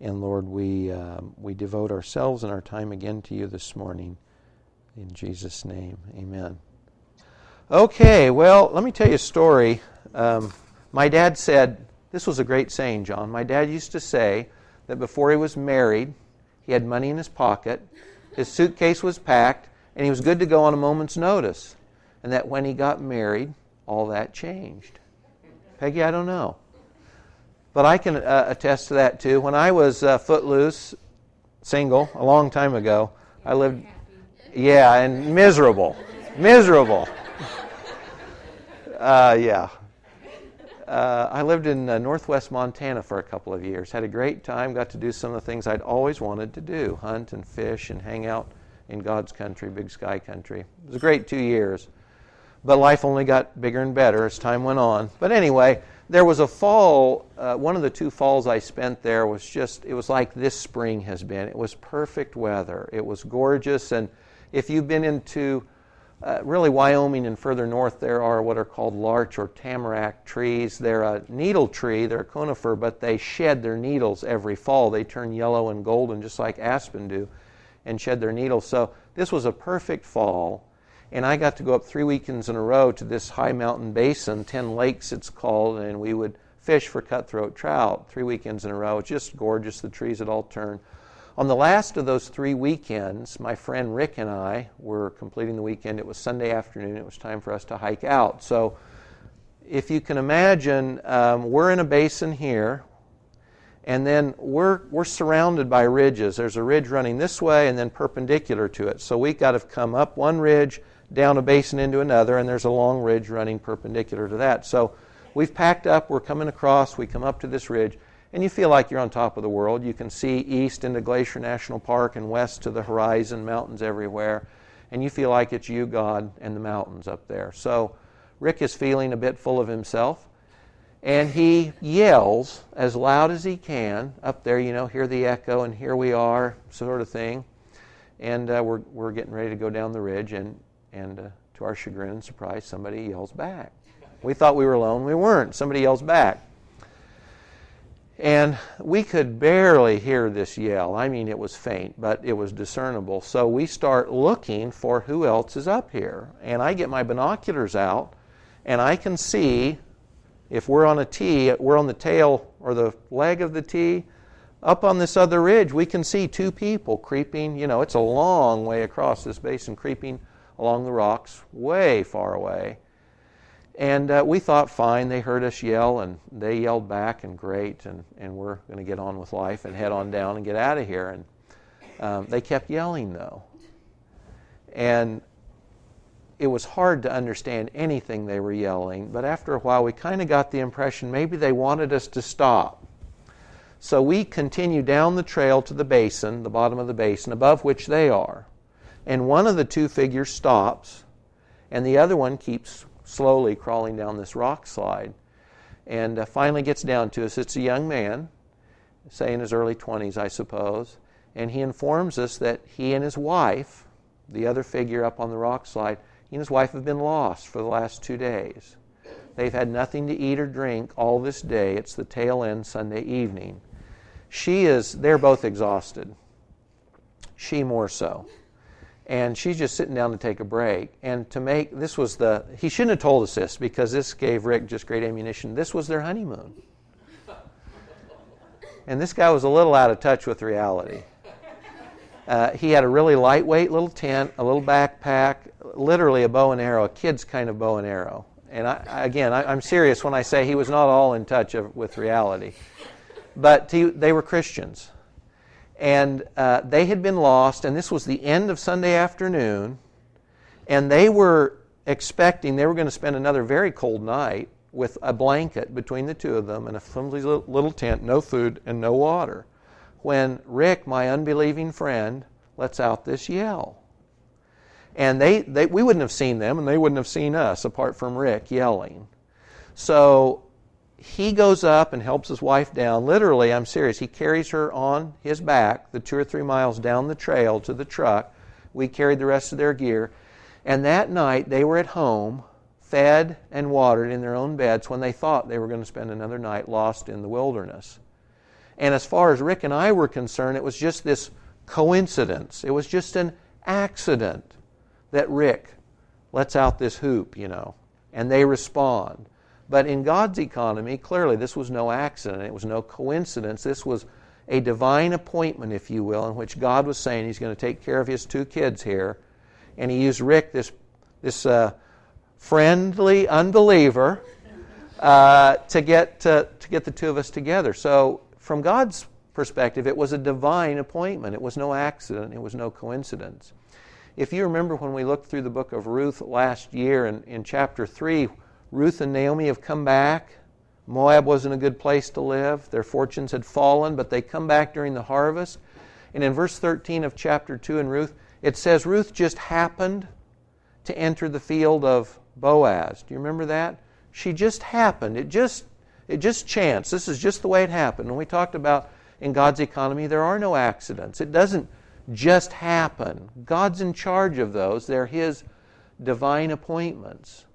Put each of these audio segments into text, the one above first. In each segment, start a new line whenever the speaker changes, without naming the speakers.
And Lord, we, um, we devote ourselves and our time again to you this morning. In Jesus' name, amen. Okay, well, let me tell you a story. Um, my dad said, this was a great saying, John. My dad used to say that before he was married, he had money in his pocket, his suitcase was packed, and he was good to go on a moment's notice. And that when he got married, all that changed. Peggy, I don't know. But I can uh, attest to that too. When I was uh, footloose, single, a long time ago, I lived, yeah, and miserable. miserable. Uh, yeah. Uh, I lived in uh, northwest Montana for a couple of years. Had a great time, got to do some of the things I'd always wanted to do hunt and fish and hang out in God's country, big sky country. It was a great two years. But life only got bigger and better as time went on. But anyway, there was a fall, uh, one of the two falls I spent there was just, it was like this spring has been. It was perfect weather. It was gorgeous. And if you've been into uh, really Wyoming and further north, there are what are called larch or tamarack trees. They're a needle tree, they're a conifer, but they shed their needles every fall. They turn yellow and golden just like aspen do and shed their needles. So this was a perfect fall and I got to go up three weekends in a row to this high mountain basin, Ten Lakes it's called, and we would fish for cutthroat trout three weekends in a row. It's just gorgeous. The trees had all turned. On the last of those three weekends, my friend Rick and I were completing the weekend. It was Sunday afternoon. It was time for us to hike out. So, if you can imagine, um, we're in a basin here, and then we're, we're surrounded by ridges. There's a ridge running this way and then perpendicular to it. So, we've got to come up one ridge down a basin into another, and there's a long ridge running perpendicular to that. So we've packed up, we're coming across, we come up to this ridge, and you feel like you're on top of the world. You can see east into Glacier National Park and west to the horizon, mountains everywhere, and you feel like it's you, God, and the mountains up there. So Rick is feeling a bit full of himself. And he yells as loud as he can up there, you know, hear the echo, and here we are, sort of thing. And uh, we're, we're getting ready to go down the ridge, and and uh, to our chagrin and surprise, somebody yells back. We thought we were alone. We weren't. Somebody yells back. And we could barely hear this yell. I mean, it was faint, but it was discernible. So we start looking for who else is up here. And I get my binoculars out, and I can see if we're on a T, we're on the tail or the leg of the T. Up on this other ridge, we can see two people creeping. You know, it's a long way across this basin, creeping along the rocks, way far away. And uh, we thought, fine, they heard us yell, and they yelled back, and great, and, and we're going to get on with life and head on down and get out of here. And um, they kept yelling, though. And it was hard to understand anything they were yelling, but after a while, we kind of got the impression maybe they wanted us to stop. So we continue down the trail to the basin, the bottom of the basin, above which they are and one of the two figures stops, and the other one keeps slowly crawling down this rock slide, and uh, finally gets down to us. It's a young man, say in his early 20s, I suppose, and he informs us that he and his wife, the other figure up on the rock slide, he and his wife have been lost for the last two days. They've had nothing to eat or drink all this day. It's the tail end Sunday evening. She is, they're both exhausted. She more so and she's just sitting down to take a break. And to make this was the he shouldn't have told us this because this gave Rick just great ammunition. This was their honeymoon. And this guy was a little out of touch with reality. Uh, he had a really lightweight little tent, a little backpack, literally a bow and arrow, a kid's kind of bow and arrow. And I, again, I, am serious when I say he was not all in touch of, with reality. But he, they were Christians and uh, they had been lost, and this was the end of Sunday afternoon, and they were expecting they were going to spend another very cold night with a blanket between the two of them and a flimsy little tent, no food and no water. When Rick, my unbelieving friend, lets out this yell. And they, they, we wouldn't have seen them, and they wouldn't have seen us apart from Rick yelling. So he goes up and helps his wife down. Literally, I'm serious. He carries her on his back the two or three miles down the trail to the truck. We carried the rest of their gear. And that night, they were at home, fed and watered in their own beds when they thought they were going to spend another night lost in the wilderness. And as far as Rick and I were concerned, it was just this coincidence. It was just an accident that Rick lets out this hoop, you know, and they respond. But in God's economy, clearly this was no accident. It was no coincidence. This was a divine appointment, if you will, in which God was saying He's going to take care of His two kids here. And He used Rick, this, this uh, friendly unbeliever, uh, to, get, to, to get the two of us together. So, from God's perspective, it was a divine appointment. It was no accident, it was no coincidence. If you remember when we looked through the book of Ruth last year in, in chapter 3, Ruth and Naomi have come back. Moab wasn't a good place to live. Their fortunes had fallen, but they come back during the harvest. And in verse 13 of chapter 2 in Ruth, it says Ruth just happened to enter the field of Boaz. Do you remember that? She just happened. It just it just chanced. This is just the way it happened. When we talked about in God's economy, there are no accidents. It doesn't just happen. God's in charge of those. They're His divine appointments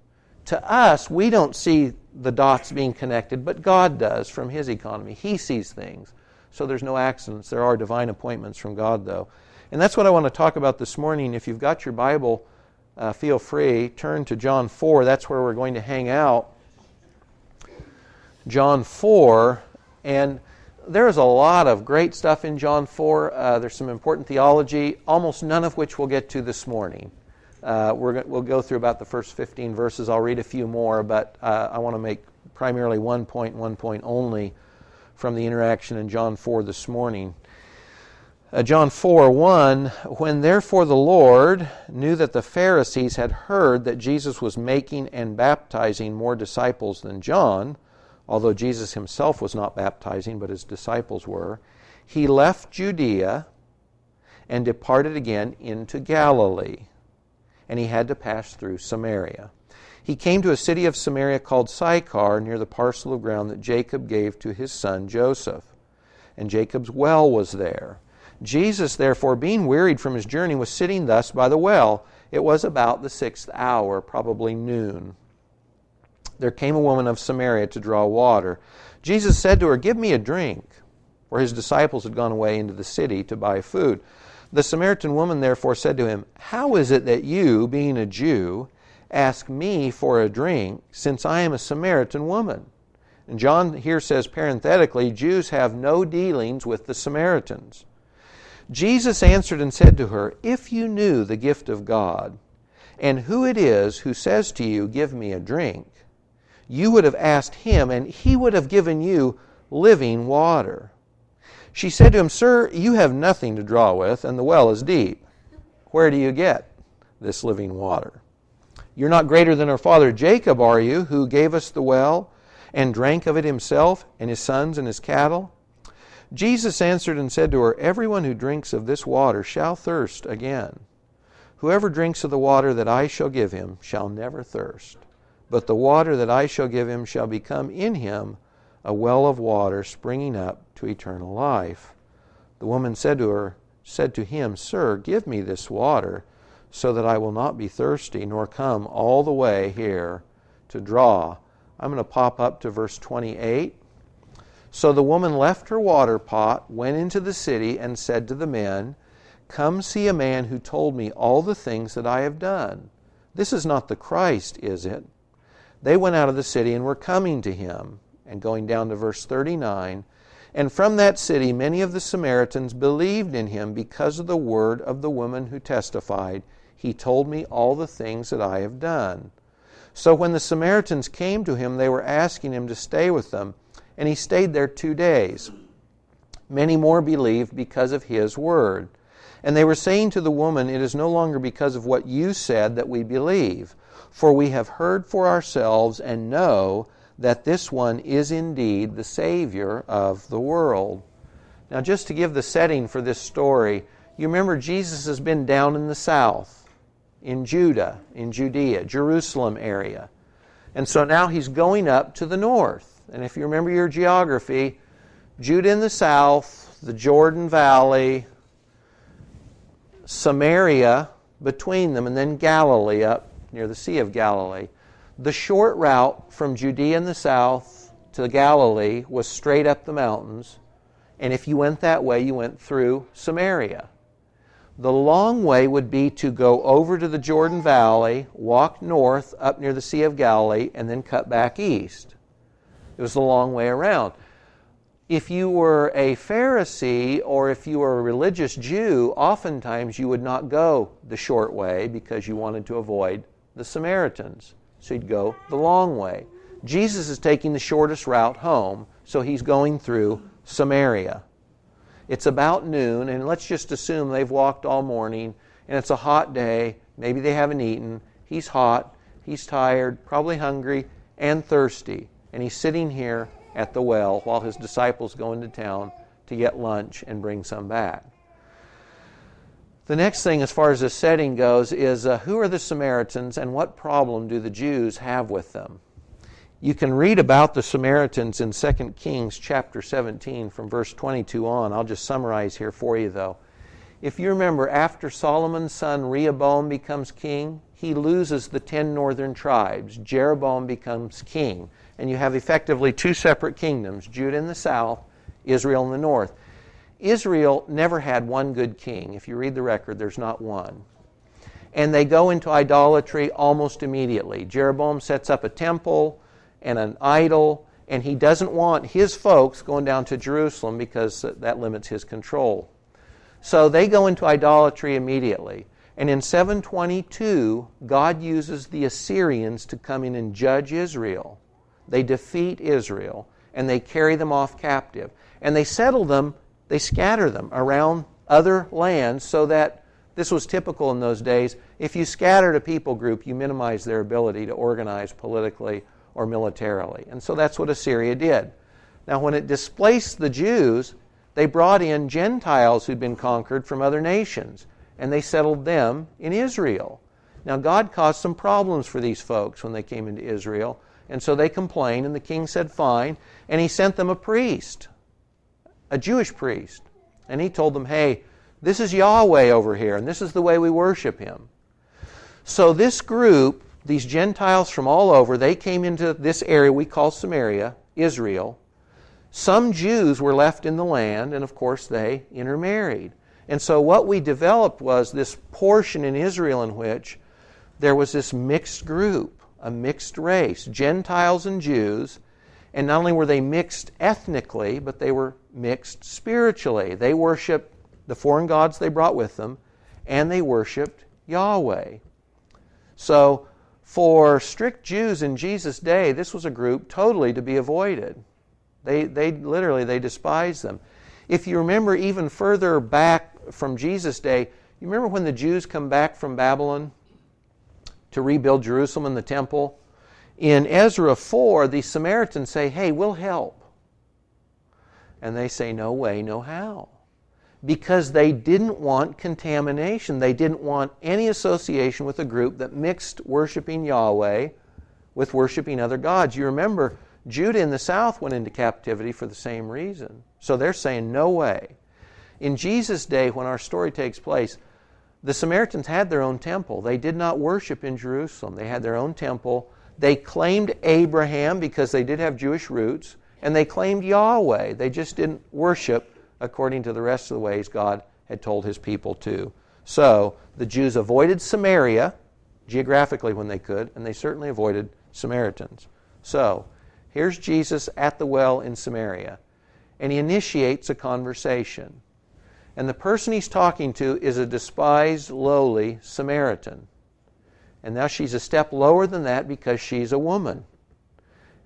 to us, we don't see the dots being connected, but God does from His economy. He sees things. So there's no accidents. There are divine appointments from God, though. And that's what I want to talk about this morning. If you've got your Bible, uh, feel free. Turn to John 4. That's where we're going to hang out. John 4. And there is a lot of great stuff in John 4. Uh, there's some important theology, almost none of which we'll get to this morning. Uh, we will go through about the first 15 verses. I'll read a few more, but uh, I want to make primarily one point, one point only from the interaction in John 4 this morning. Uh, John 4 1 When therefore the Lord knew that the Pharisees had heard that Jesus was making and baptizing more disciples than John, although Jesus himself was not baptizing, but his disciples were, he left Judea and departed again into Galilee and he had to pass through Samaria. He came to a city of Samaria called Sychar, near the parcel of ground that Jacob gave to his son Joseph. And Jacob's well was there. Jesus, therefore, being wearied from his journey, was sitting thus by the well. It was about the sixth hour, probably noon. There came a woman of Samaria to draw water. Jesus said to her, Give me a drink. For his disciples had gone away into the city to buy food. The Samaritan woman therefore said to him, How is it that you, being a Jew, ask me for a drink, since I am a Samaritan woman? And John here says parenthetically, Jews have no dealings with the Samaritans. Jesus answered and said to her, If you knew the gift of God, and who it is who says to you, Give me a drink, you would have asked him, and he would have given you living water. She said to him, Sir, you have nothing to draw with, and the well is deep. Where do you get this living water? You're not greater than our father Jacob, are you, who gave us the well and drank of it himself, and his sons and his cattle? Jesus answered and said to her, Everyone who drinks of this water shall thirst again. Whoever drinks of the water that I shall give him shall never thirst, but the water that I shall give him shall become in him a well of water springing up to eternal life. The woman said to her, said to him, Sir, give me this water, so that I will not be thirsty, nor come all the way here to draw. I'm going to pop up to verse 28. So the woman left her water pot, went into the city, and said to the men, Come see a man who told me all the things that I have done. This is not the Christ, is it? They went out of the city and were coming to him and going down to verse 39. And from that city, many of the Samaritans believed in him because of the word of the woman who testified, He told me all the things that I have done. So when the Samaritans came to him, they were asking him to stay with them, and he stayed there two days. Many more believed because of his word. And they were saying to the woman, It is no longer because of what you said that we believe, for we have heard for ourselves and know that this one is indeed the Savior of the world. Now, just to give the setting for this story, you remember Jesus has been down in the south, in Judah, in Judea, Jerusalem area. And so now he's going up to the north. And if you remember your geography, Judah in the south, the Jordan Valley, Samaria between them, and then Galilee up near the Sea of Galilee. The short route from Judea in the south to Galilee was straight up the mountains, And if you went that way, you went through Samaria. The long way would be to go over to the Jordan Valley, walk north up near the Sea of Galilee, and then cut back east. It was the long way around. If you were a Pharisee or if you were a religious Jew, oftentimes you would not go the short way because you wanted to avoid the Samaritans. So you'd go the long way. Jesus is taking the shortest route home, so he's going through Samaria. It's about noon, and let's just assume they've walked all morning, and it's a hot day. Maybe they haven't eaten. He's hot, he's tired, probably hungry, and thirsty. And he's sitting here at the well while his disciples go into town to get lunch and bring some back. The next thing, as far as the setting goes, is uh, who are the Samaritans and what problem do the Jews have with them? You can read about the Samaritans in 2 Kings chapter 17 from verse 22 on. I'll just summarize here for you, though. If you remember, after Solomon's son Rehoboam becomes king, he loses the ten northern tribes. Jeroboam becomes king. And you have effectively two separate kingdoms Judah in the south, Israel in the north. Israel never had one good king. If you read the record, there's not one. And they go into idolatry almost immediately. Jeroboam sets up a temple and an idol, and he doesn't want his folks going down to Jerusalem because that limits his control. So they go into idolatry immediately. And in 722, God uses the Assyrians to come in and judge Israel. They defeat Israel and they carry them off captive. And they settle them, they scatter them around other lands so that this was typical in those days. If you scattered a people group, you minimized their ability to organize politically or militarily. And so that's what Assyria did. Now, when it displaced the Jews, they brought in Gentiles who'd been conquered from other nations, and they settled them in Israel. Now, God caused some problems for these folks when they came into Israel, and so they complained, and the king said, Fine, and he sent them a priest, a Jewish priest. And he told them, Hey, this is Yahweh over here, and this is the way we worship him. So this group these Gentiles from all over, they came into this area we call Samaria, Israel. Some Jews were left in the land, and of course they intermarried. And so what we developed was this portion in Israel in which there was this mixed group, a mixed race, Gentiles and Jews. And not only were they mixed ethnically, but they were mixed spiritually. They worshiped the foreign gods they brought with them, and they worshiped Yahweh. So for strict Jews in Jesus' day, this was a group totally to be avoided. They, they literally they despised them. If you remember even further back from Jesus' day, you remember when the Jews come back from Babylon to rebuild Jerusalem and the temple? In Ezra 4, the Samaritans say, Hey, we'll help. And they say, No way, no how because they didn't want contamination. They didn't want any association with a group that mixed worshiping Yahweh with worshiping other gods. You remember, Judah in the south went into captivity for the same reason. So they're saying, no way. In Jesus' day, when our story takes place, the Samaritans had their own temple. They did not worship in Jerusalem, they had their own temple. They claimed Abraham because they did have Jewish roots, and they claimed Yahweh. They just didn't worship according to the rest of the ways God had told his people to. So the Jews avoided Samaria geographically when they could, and they certainly avoided Samaritans. So here's Jesus at the well in Samaria, and he initiates a conversation. And the person he's talking to is a despised, lowly Samaritan. And now she's a step lower than that because she's a woman.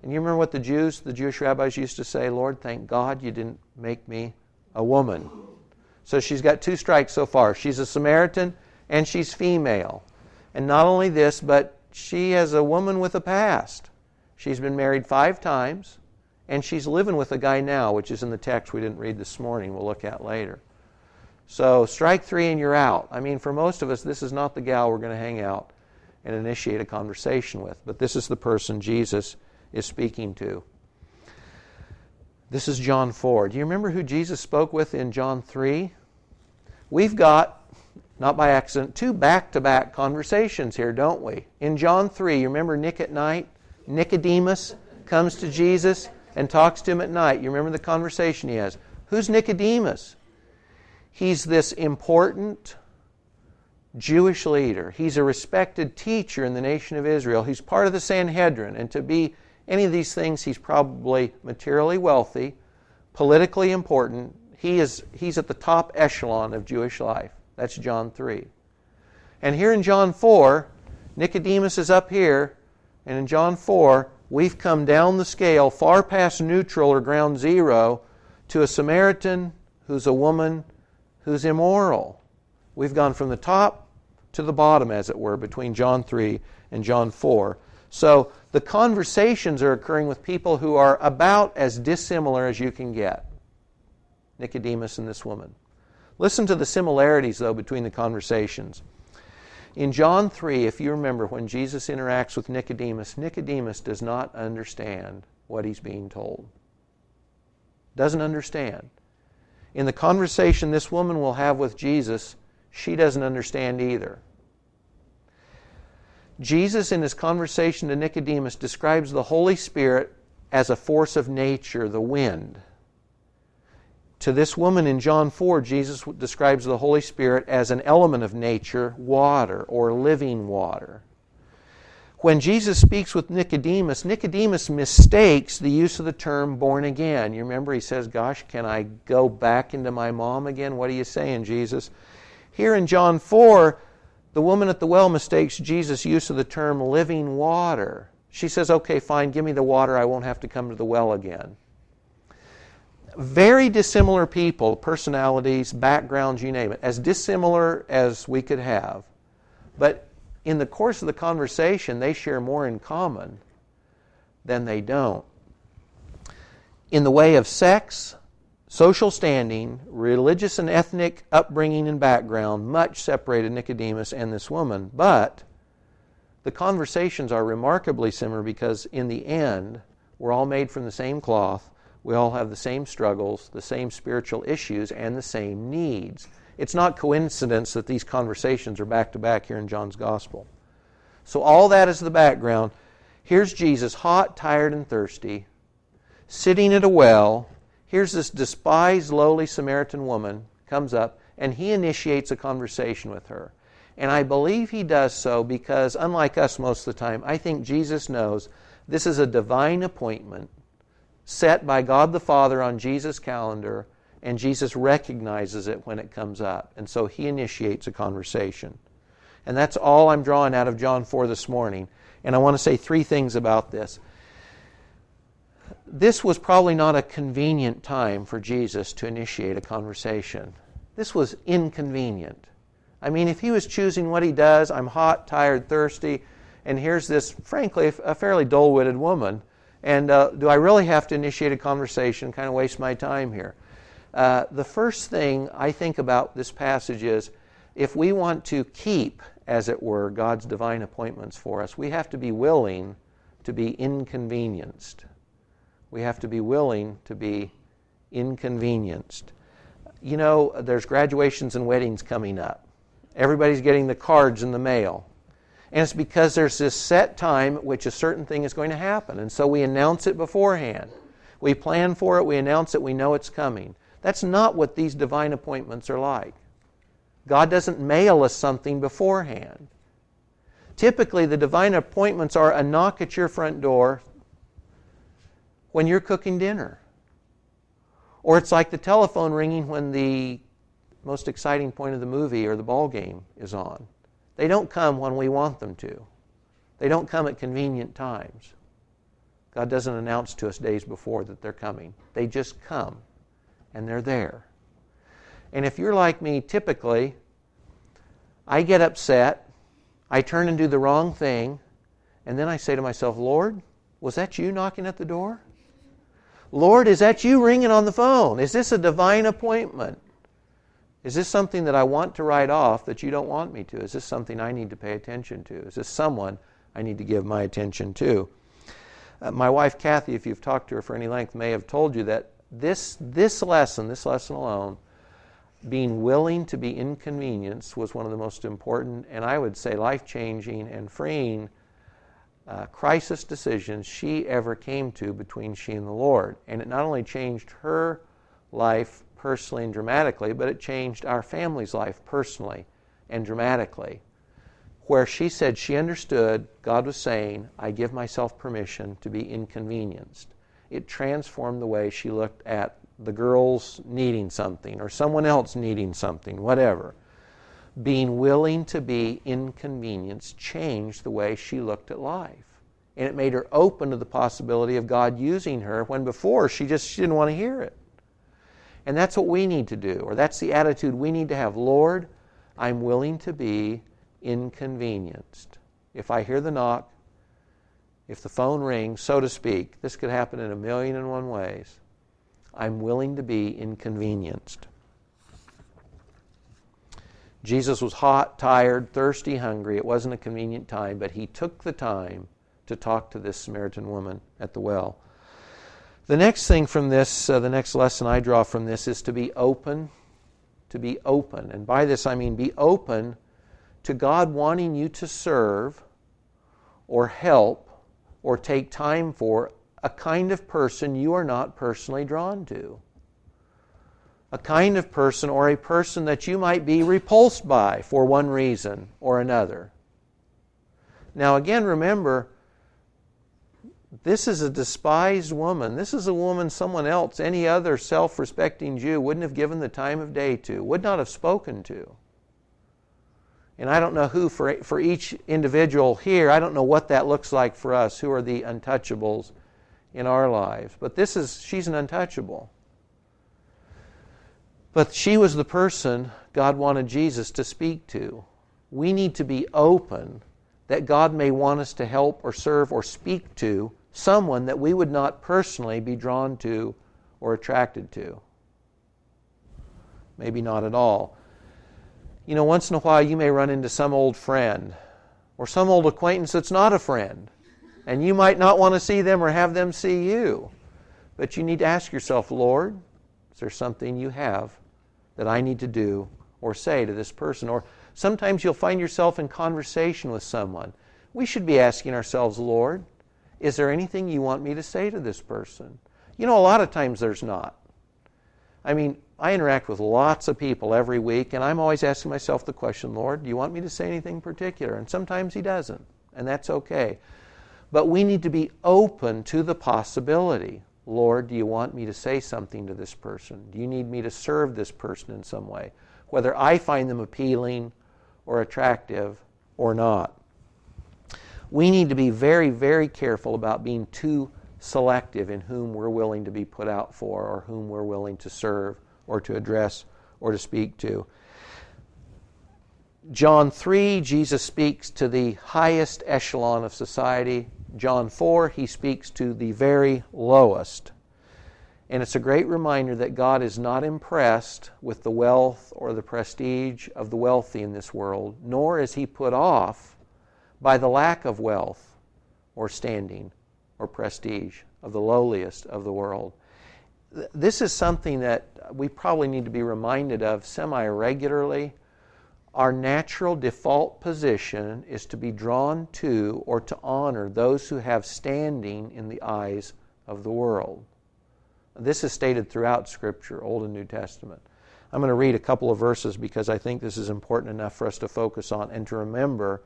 And you remember what the Jews, the Jewish rabbis used to say, Lord, thank God you didn't make me a woman. So she's got two strikes so far. She's a Samaritan and she's female. And not only this, but she is a woman with a past. She's been married five times and she's living with a guy now, which is in the text we didn't read this morning, we'll look at later. So, strike three and you're out. I mean, for most of us, this is not the gal we're going to hang out and initiate a conversation with, but this is the person Jesus is speaking to. This is John 4. Do you remember who Jesus spoke with in John 3? We've got, not by accident, two back to back conversations here, don't we? In John 3, you remember Nick at night? Nicodemus comes to Jesus and talks to him at night. You remember the conversation he has? Who's Nicodemus? He's this important Jewish leader. He's a respected teacher in the nation of Israel. He's part of the Sanhedrin. And to be any of these things, he's probably materially wealthy, politically important. He is, he's at the top echelon of Jewish life. That's John 3. And here in John 4, Nicodemus is up here, and in John 4, we've come down the scale far past neutral or ground zero to a Samaritan who's a woman who's immoral. We've gone from the top to the bottom, as it were, between John 3 and John 4. So the conversations are occurring with people who are about as dissimilar as you can get Nicodemus and this woman. Listen to the similarities, though, between the conversations. In John 3, if you remember, when Jesus interacts with Nicodemus, Nicodemus does not understand what he's being told. Doesn't understand. In the conversation this woman will have with Jesus, she doesn't understand either. Jesus, in his conversation to Nicodemus, describes the Holy Spirit as a force of nature, the wind. To this woman in John 4, Jesus describes the Holy Spirit as an element of nature, water, or living water. When Jesus speaks with Nicodemus, Nicodemus mistakes the use of the term born again. You remember he says, Gosh, can I go back into my mom again? What are you saying, Jesus? Here in John 4, the woman at the well mistakes Jesus' use of the term living water. She says, Okay, fine, give me the water. I won't have to come to the well again very dissimilar people, personalities, backgrounds, you name it, as dissimilar as we could have. But in the course of the conversation, they share more in common than they don't. In the way of sex, social standing, religious and ethnic upbringing and background, much separated Nicodemus and this woman. But the conversations are remarkably similar because, in the end, we're all made from the same cloth we all have the same struggles, the same spiritual issues, and the same needs. It's not coincidence that these conversations are back to back here in John's Gospel. So, all that is the background. Here's Jesus, hot, tired, and thirsty, sitting at a well. Here's this despised, lowly Samaritan woman comes up, and he initiates a conversation with her. And I believe he does so because, unlike us most of the time, I think Jesus knows this is a divine appointment set by God the Father on Jesus' calendar, and Jesus recognizes it when it comes up. And so he initiates a conversation. And that's all I'm drawing out of John 4 this morning. And I want to say three things about this. This was probably not a convenient time for Jesus to initiate a conversation. This was inconvenient. I mean, if he was choosing what he does, I'm hot, tired, thirsty, and here's this, frankly, a fairly dull witted woman and uh, do I really have to initiate a conversation, kind of waste my time here? Uh, the first thing I think about this passage is if we want to keep, as it were, God's divine appointments for us, we have to be willing to be inconvenienced. We have to be willing to be inconvenienced. You know, there's graduations and weddings coming up. Everybody's getting the cards in the mail. And it's because there's this set time at which a certain thing is going to happen. And so we announce it beforehand. We plan for it, we announce it, we know it's coming. That's not what these divine appointments are like. God doesn't mail us something beforehand. Typically, the divine appointments are a knock at your front door when you're cooking dinner. Or it's like the telephone ringing when the most exciting point of the movie or the ball game is on. They don't come when we want them to. They don't come at convenient times. God doesn't announce to us days before that they're coming. They just come, and they're there. And if you're like me, typically, I get upset, I turn and do the wrong thing, and then I say to myself, Lord, was that you knocking at the door? Lord, is that you ringing on the phone? Is this a divine appointment? Is this something that I want to write off that you don't want me to? Is this something I need to pay attention to? Is this someone I need to give my attention to? Uh, my wife, Kathy, if you've talked to her for any length, may have told you that this, this lesson, this lesson alone, being willing to be inconvenienced was one of the most important and I would say life changing and freeing uh, crisis decisions she ever came to between she and the Lord. And it not only changed her life personally and dramatically, but it changed our family's life personally and dramatically. Where she said she understood God was saying, I give myself permission to be inconvenienced. It transformed the way she looked at the girls needing something or someone else needing something, whatever. Being willing to be inconvenienced changed the way she looked at life. And it made her open to the possibility of God using her when before she just she didn't want to hear it. And that's what we need to do, or that's the attitude we need to have. Lord, I'm willing to be inconvenienced. If I hear the knock, if the phone rings, so to speak, this could happen in a million and one ways. I'm willing to be inconvenienced. Jesus was hot, tired, thirsty, hungry. It wasn't a convenient time, but he took the time to talk to this Samaritan woman at the well. The next thing from this, uh, the next lesson I draw from this is to be open. To be open. And by this I mean be open to God wanting you to serve or help or take time for a kind of person you are not personally drawn to. A kind of person or a person that you might be repulsed by for one reason or another. Now, again, remember, this is a despised woman. This is a woman someone else, any other self respecting Jew, wouldn't have given the time of day to, would not have spoken to. And I don't know who, for, for each individual here, I don't know what that looks like for us, who are the untouchables in our lives. But this is, she's an untouchable. But she was the person God wanted Jesus to speak to. We need to be open that God may want us to help or serve or speak to someone that we would not personally be drawn to or attracted to. Maybe not at all. You know, once in a while you may run into some old friend or some old acquaintance that's not a friend. And you might not want to see them or have them see you. But you need to ask yourself, Lord, is there something you have that I need to do or say to this person? Or sometimes you'll find yourself in conversation with someone. We should be asking ourselves, Lord, is there anything you want me to say to this person? You know, a lot of times there's not. I mean, I interact with lots of people every week, and I'm always asking myself the question, Lord, do you want me to say anything particular? And sometimes He doesn't, and that's okay. But we need to be open to the possibility. Lord, do you want me to say something to this person? Do you need me to serve this person in some way? Whether I find them appealing or attractive or not. We need to be very, very careful about being too selective in whom we're willing to be put out for or whom we're willing to serve or to address or to speak to. John 3, Jesus speaks to the highest echelon of society. John 4, he speaks to the very lowest. And it's a great reminder that God is not impressed with the wealth or the prestige of the wealthy in this world, nor is he put off by the lack of wealth or standing or prestige of the lowliest of the world. This is something that we probably need to be reminded of semi regularly our natural default position is to be drawn to or to honor those who have standing in the eyes of the world. This is stated throughout Scripture, Old and New Testament. I'm going to read a couple of verses because I think this is important enough for us to focus on and to remember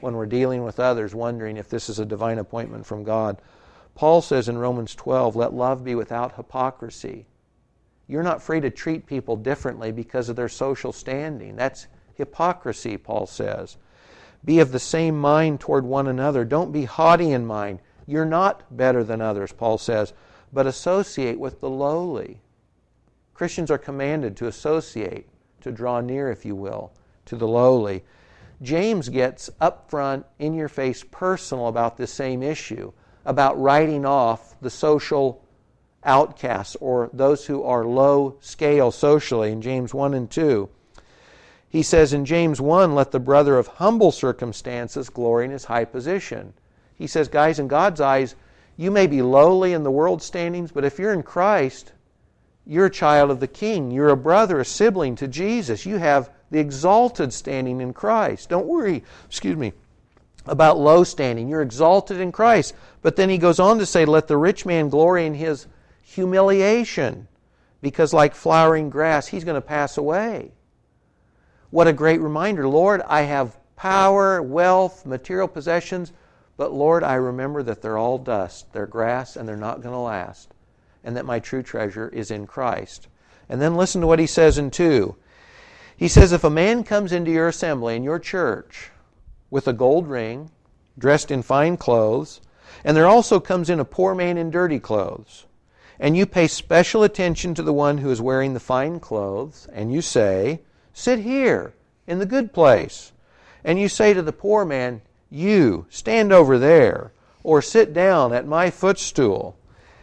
when we're dealing with others, wondering if this is a divine appointment from God. Paul says in Romans 12, let love be without hypocrisy. You're not free to treat people differently because of their social standing. That's hypocrisy, Paul says. Be of the same mind toward one another. Don't be haughty in mind. You're not better than others, Paul says, but associate with the lowly. Christians are commanded to associate, to draw near, if you will, to the lowly. James gets up front, in your face, personal about this same issue, about writing off the social outcasts or those who are low scale socially in James 1 and 2. He says in James 1, let the brother of humble circumstances glory in his high position. He says, guys, in God's eyes, you may be lowly in the world standings, but if you're in Christ, you're a child of the King. You're a brother, a sibling to Jesus. You have the exalted standing in Christ. Don't worry, excuse me, about low standing. You're exalted in Christ. But then he goes on to say, let the rich man glory in his humiliation because, like flowering grass, he's going to pass away. What a great reminder. Lord, I have power, wealth, material possessions, but Lord, I remember that they're all dust, they're grass, and they're not going to last, and that my true treasure is in Christ. And then listen to what he says in 2. He says, If a man comes into your assembly in your church with a gold ring, dressed in fine clothes, and there also comes in a poor man in dirty clothes, and you pay special attention to the one who is wearing the fine clothes, and you say, Sit here in the good place. And you say to the poor man, You, stand over there, or sit down at my footstool.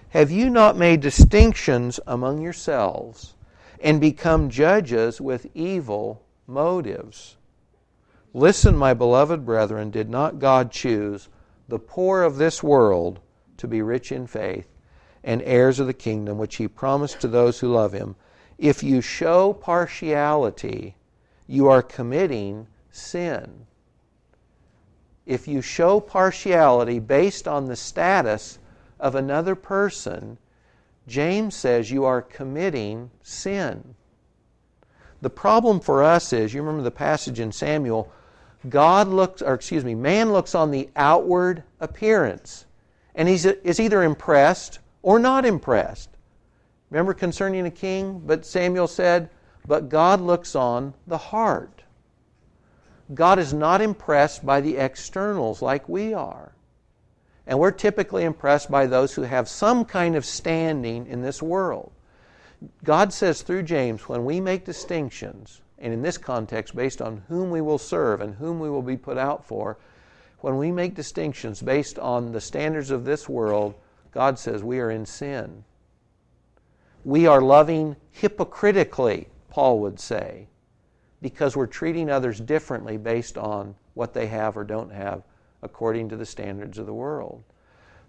Have you not made distinctions among yourselves and become judges with evil motives? Listen, my beloved brethren, did not God choose the poor of this world to be rich in faith and heirs of the kingdom which he promised to those who love him? If you show partiality, you are committing sin. If you show partiality based on the status of another person, James says you are committing sin. The problem for us is, you remember the passage in Samuel, God looks, or excuse me, man looks on the outward appearance, and he's is either impressed or not impressed. Remember concerning a king? But Samuel said, But God looks on the heart. God is not impressed by the externals like we are. And we're typically impressed by those who have some kind of standing in this world. God says through James, when we make distinctions, and in this context, based on whom we will serve and whom we will be put out for, when we make distinctions based on the standards of this world, God says we are in sin we are loving hypocritically, Paul would say, because we're treating others differently based on what they have or don't have according to the standards of the world.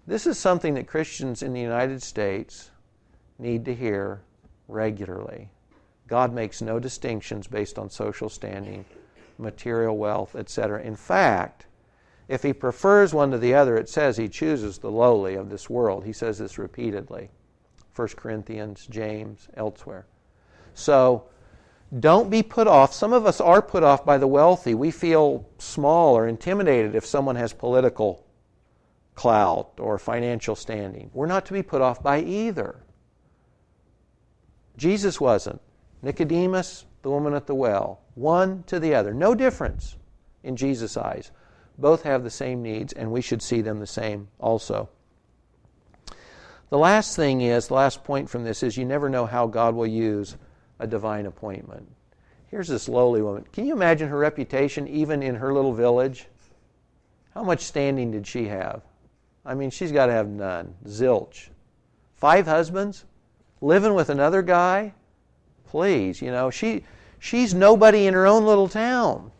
This is something that Christians in the United States need to hear regularly. God makes no distinctions based on social standing, material wealth, etc. In fact, if he prefers one to the other, it says he chooses the lowly of this world. He says this repeatedly. 1 Corinthians, James, elsewhere. So don't be put off. Some of us are put off by the wealthy. We feel small or intimidated if someone has political clout or financial standing. We're not to be put off by either. Jesus wasn't. Nicodemus, the woman at the well, one to the other. No difference in Jesus' eyes. Both have the same needs, and we should see them the same also. The last thing is, the last point from this is you never know how God will use a divine appointment. Here's this lowly woman. Can you imagine her reputation even in her little village? How much standing did she have? I mean, she's got to have none. Zilch. Five husbands? Living with another guy? Please, you know, she she's nobody in her own little town.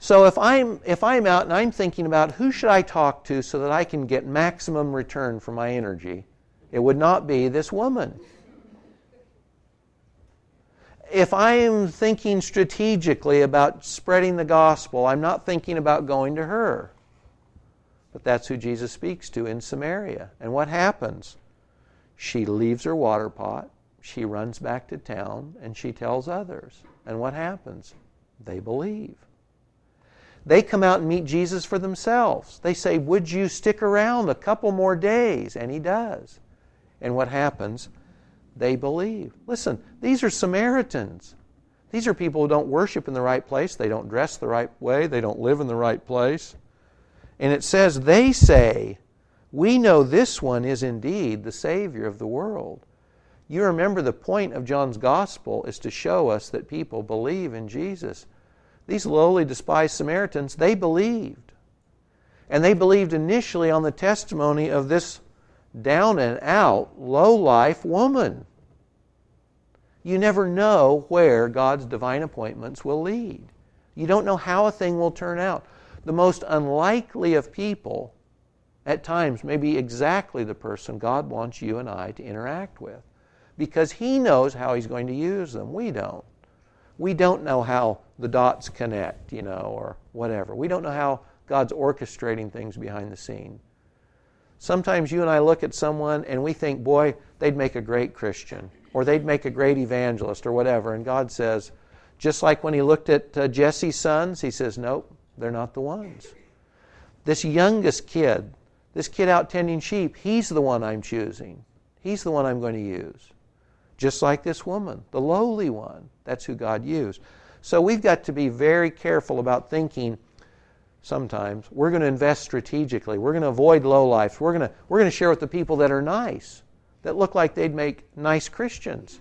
So if I'm if I'm out and I'm thinking about who should I talk to so that I can get maximum return for my energy, it would not be this woman. If I am thinking strategically about spreading the gospel, I'm not thinking about going to her. But that's who Jesus speaks to in Samaria. And what happens? She leaves her water pot, she runs back to town, and she tells others. And what happens? They believe. They come out and meet Jesus for themselves. They say, Would you stick around a couple more days? And he does. And what happens? They believe. Listen, these are Samaritans. These are people who don't worship in the right place. They don't dress the right way. They don't live in the right place. And it says, They say, We know this one is indeed the Savior of the world. You remember the point of John's Gospel is to show us that people believe in Jesus. These lowly, despised Samaritans, they believed. And they believed initially on the testimony of this down and out, low life woman. You never know where God's divine appointments will lead. You don't know how a thing will turn out. The most unlikely of people, at times, may be exactly the person God wants you and I to interact with because He knows how He's going to use them. We don't. We don't know how the dots connect, you know, or whatever. We don't know how God's orchestrating things behind the scene. Sometimes you and I look at someone and we think, boy, they'd make a great Christian. or they'd make a great evangelist or whatever. And God says, just like when he looked at uh, Jesse's sons, he says, nope, they're not the ones. This youngest kid, this kid out tending sheep, he's the one I'm choosing. He's the one I'm going to use. Just like this woman, the lowly one. That's who God used. So we've got to be very careful about thinking sometimes we're going to invest strategically. We're going to avoid low lives. We're going to, we're going to share with the people that are nice, that look like they'd make nice Christians.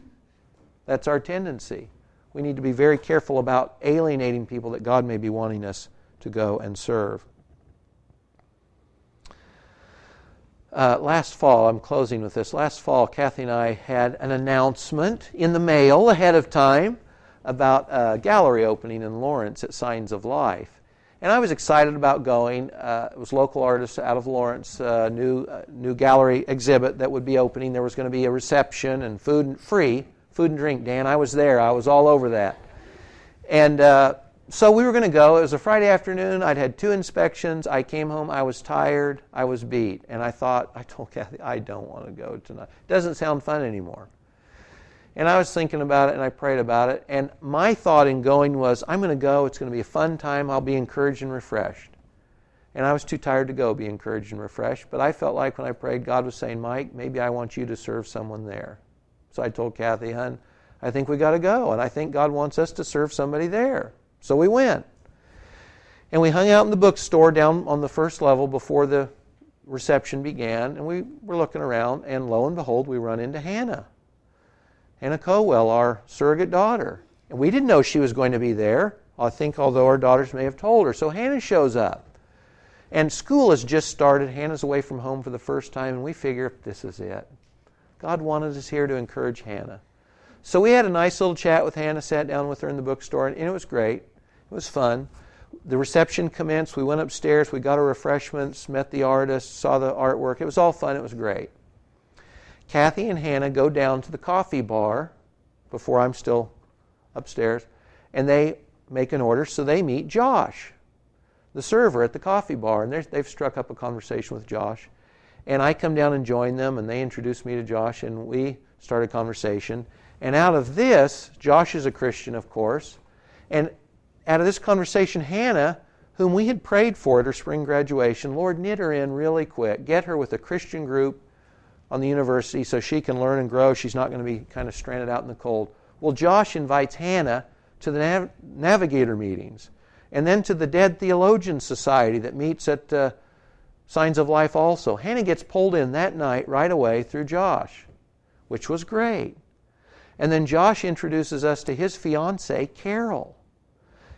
That's our tendency. We need to be very careful about alienating people that God may be wanting us to go and serve. Uh, last fall, I'm closing with this. Last fall, Kathy and I had an announcement in the mail ahead of time about a gallery opening in Lawrence at Signs of Life. And I was excited about going. Uh, it was local artists out of Lawrence, uh, new uh, new gallery exhibit that would be opening. There was going to be a reception and food and free food and drink. Dan, I was there. I was all over that. And uh, so we were going to go. It was a Friday afternoon. I'd had two inspections. I came home. I was tired. I was beat. And I thought, I told Kathy, I don't want to go tonight. It doesn't sound fun anymore. And I was thinking about it and I prayed about it. And my thought in going was, I'm going to go. It's going to be a fun time. I'll be encouraged and refreshed. And I was too tired to go be encouraged and refreshed. But I felt like when I prayed, God was saying, Mike, maybe I want you to serve someone there. So I told Kathy, hun, I think we got to go. And I think God wants us to serve somebody there. So we went. And we hung out in the bookstore down on the first level before the reception began. And we were looking around. And lo and behold, we run into Hannah. Hannah Cowell, our surrogate daughter. And we didn't know she was going to be there, I think, although our daughters may have told her. So Hannah shows up. And school has just started. Hannah's away from home for the first time, and we figure this is it. God wanted us here to encourage Hannah. So we had a nice little chat with Hannah, sat down with her in the bookstore, and it was great. It was fun. The reception commenced. We went upstairs. We got our refreshments, met the artists, saw the artwork. It was all fun. It was great. Kathy and Hannah go down to the coffee bar before I'm still upstairs, and they make an order. So they meet Josh, the server at the coffee bar, and they've struck up a conversation with Josh. And I come down and join them, and they introduce me to Josh, and we start a conversation. And out of this, Josh is a Christian, of course. And out of this conversation, Hannah, whom we had prayed for at her spring graduation, Lord, knit her in really quick. Get her with a Christian group on the university so she can learn and grow. She's not going to be kind of stranded out in the cold. Well, Josh invites Hannah to the nav- Navigator meetings and then to the Dead Theologian Society that meets at uh, Signs of Life also. Hannah gets pulled in that night right away through Josh, which was great. And then Josh introduces us to his fiancee, Carol.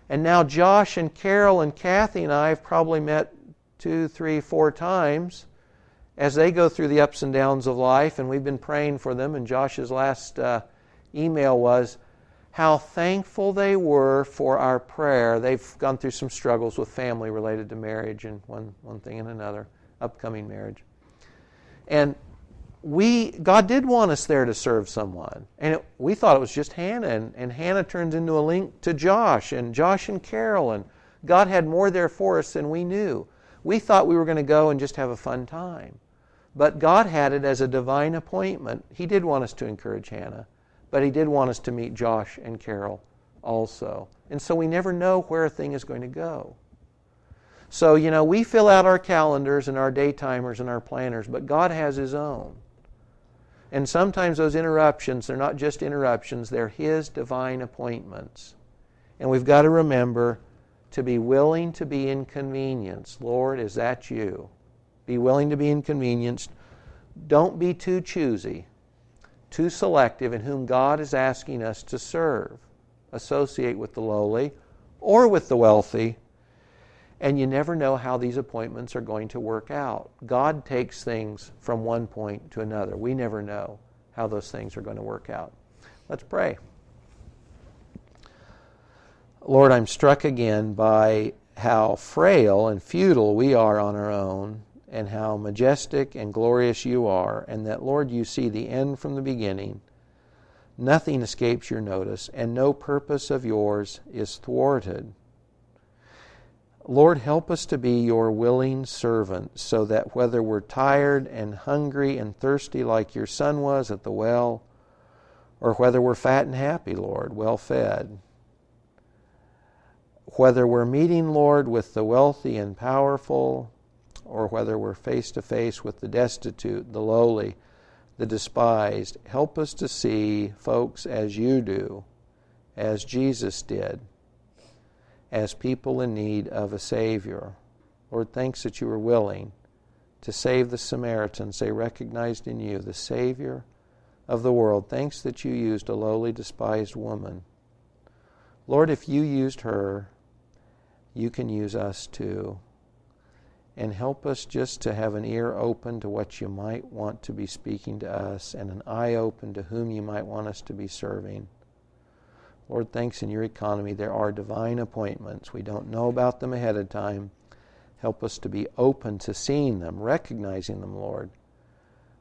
And now Josh and Carol and Kathy and I have probably met two, three, four times as they go through the ups and downs of life, and we've been praying for them. And Josh's last uh, email was how thankful they were for our prayer. They've gone through some struggles with family related to marriage and one, one thing and another, upcoming marriage. And we God did want us there to serve someone. And it, we thought it was just Hannah. And, and Hannah turns into a link to Josh and Josh and Carol. And God had more there for us than we knew. We thought we were going to go and just have a fun time. But God had it as a divine appointment. He did want us to encourage Hannah, but He did want us to meet Josh and Carol also. And so we never know where a thing is going to go. So, you know, we fill out our calendars and our day timers and our planners, but God has His own. And sometimes those interruptions, they're not just interruptions, they're His divine appointments. And we've got to remember to be willing to be inconvenienced. Lord, is that you? Be willing to be inconvenienced. Don't be too choosy, too selective in whom God is asking us to serve. Associate with the lowly or with the wealthy. And you never know how these appointments are going to work out. God takes things from one point to another. We never know how those things are going to work out. Let's pray. Lord, I'm struck again by how frail and futile we are on our own and how majestic and glorious you are, and that, Lord, you see the end from the beginning. Nothing escapes your notice, and no purpose of yours is thwarted. Lord, help us to be your willing servants, so that whether we're tired and hungry and thirsty like your son was at the well, or whether we're fat and happy, Lord, well fed. Whether we're meeting, Lord, with the wealthy and powerful, or whether we're face to face with the destitute, the lowly, the despised, help us to see folks as you do, as Jesus did, as people in need of a Savior. Lord, thanks that you were willing to save the Samaritans. They recognized in you the Savior of the world. Thanks that you used a lowly, despised woman. Lord, if you used her, you can use us too. And help us just to have an ear open to what you might want to be speaking to us and an eye open to whom you might want us to be serving. Lord, thanks in your economy there are divine appointments. We don't know about them ahead of time. Help us to be open to seeing them, recognizing them, Lord,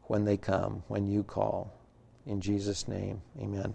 when they come, when you call. In Jesus' name, amen.